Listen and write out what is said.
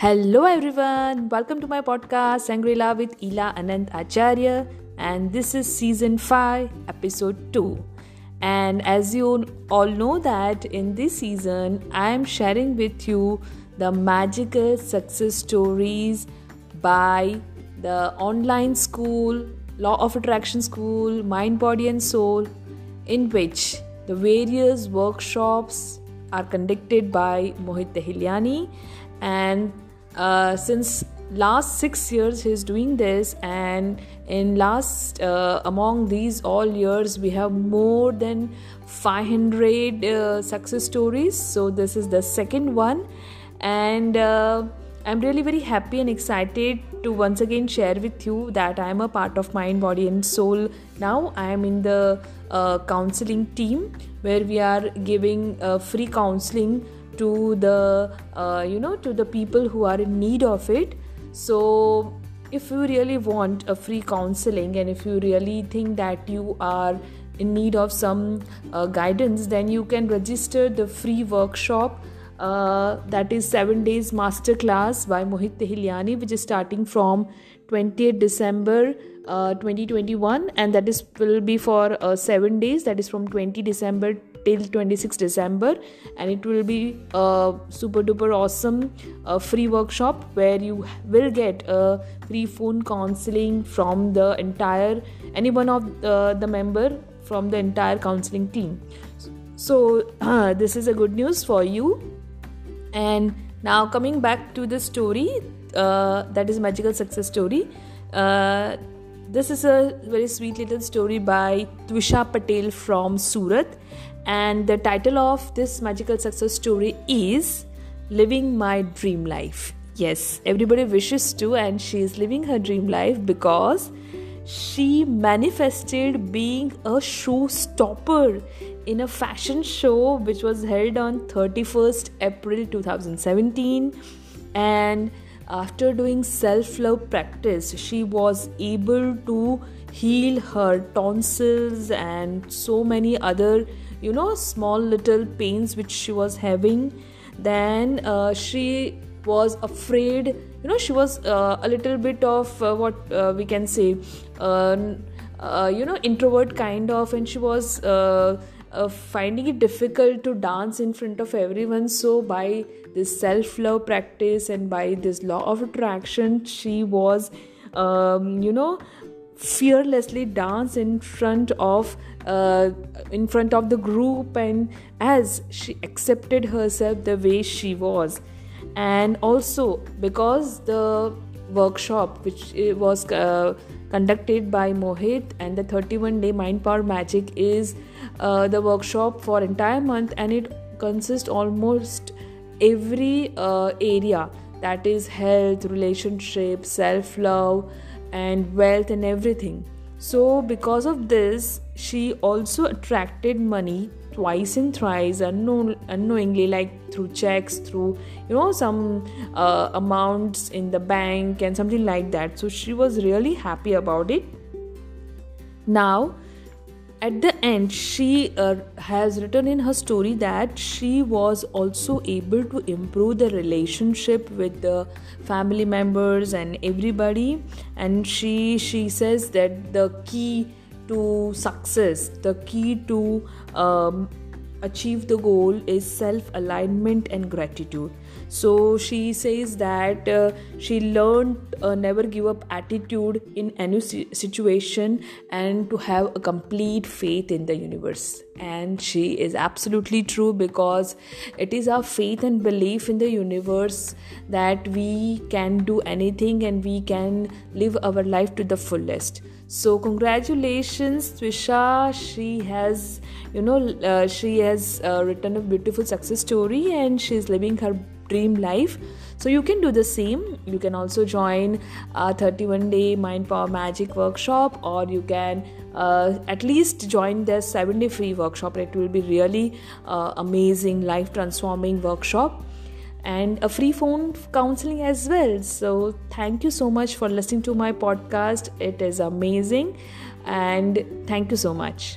Hello everyone, welcome to my podcast Sangrila with Ila Anand Acharya, and this is season 5, episode 2. And as you all know that in this season I am sharing with you the magical success stories by the online school, Law of Attraction School, Mind, Body and Soul, in which the various workshops are conducted by Mohit Tahiliani and uh, since last six years he's doing this and in last uh, among these all years we have more than 500 uh, success stories. So this is the second one. And uh, i'm really very happy and excited to once again share with you that i am a part of mind body and soul now. I am in the uh, counseling team where we are giving uh, free counseling to the uh, you know to the people who are in need of it. So if you really want a free counseling and if you really think that you are in need of some uh, guidance then you can register the free workshop uh, that is 7 days master class by Mohit Tahiliani which is starting from 28 December uh, 2021 and that is will be for uh, 7 days that is from 20 December till 26 December and it will be a super duper awesome free workshop where you will get a free phone counseling from the entire any one of uh, the member from the entire counseling team. So uh, this is a good news for you. And now coming back to the story uh, that is magical success story. Uh, this is a very sweet little story by Twisha Patel from Surat and the title of this magical success story is Living My Dream Life. Yes, everybody wishes to, and she is living her dream life because she manifested being a showstopper in a fashion show which was held on 31st April 2017 and after doing self love practice she was able to heal her tonsils and so many other you know small little pains which she was having then uh, she was afraid you know she was uh, a little bit of uh, what uh, we can say uh, uh, you know introvert kind of and she was finding it difficult to dance in front of everyone. So by this self love practice and by this law of attraction she was um, you know fearlessly dance in front of uh, in front of the group and as she accepted herself the way she was. And also because the workshop which was uh, conducted by mohit and the 31 day mind power magic is uh, the workshop for entire month and it consists almost every uh, area. That is health relationship self love and wealth and everything. So, because of this, she also attracted money twice and thrice unknown, unknowingly, like through checks, through you know some uh, amounts in the bank and something like that. So, she was really happy about it. Now, at the end she uh, has written in her story that she was also able to improve the relationship with the family members and everybody. And she she says that the key to success the key to um, achieve the goal is self alignment and gratitude so she says that uh, she learned a never give up attitude in any situation and to have a complete faith in the universe. And she is absolutely true because it is our faith and belief in the universe that we can do anything and we can live our life to the fullest. So congratulations twisha she has you know uh, she has uh, written a beautiful success story and she's living her dream life so you can do the same you can also join a 31 day mind power magic workshop or you can uh, at least join their 7 day free workshop it will be really uh, amazing life transforming workshop and a free phone counseling as well. So, thank you so much for listening to my podcast. It is amazing, and thank you so much.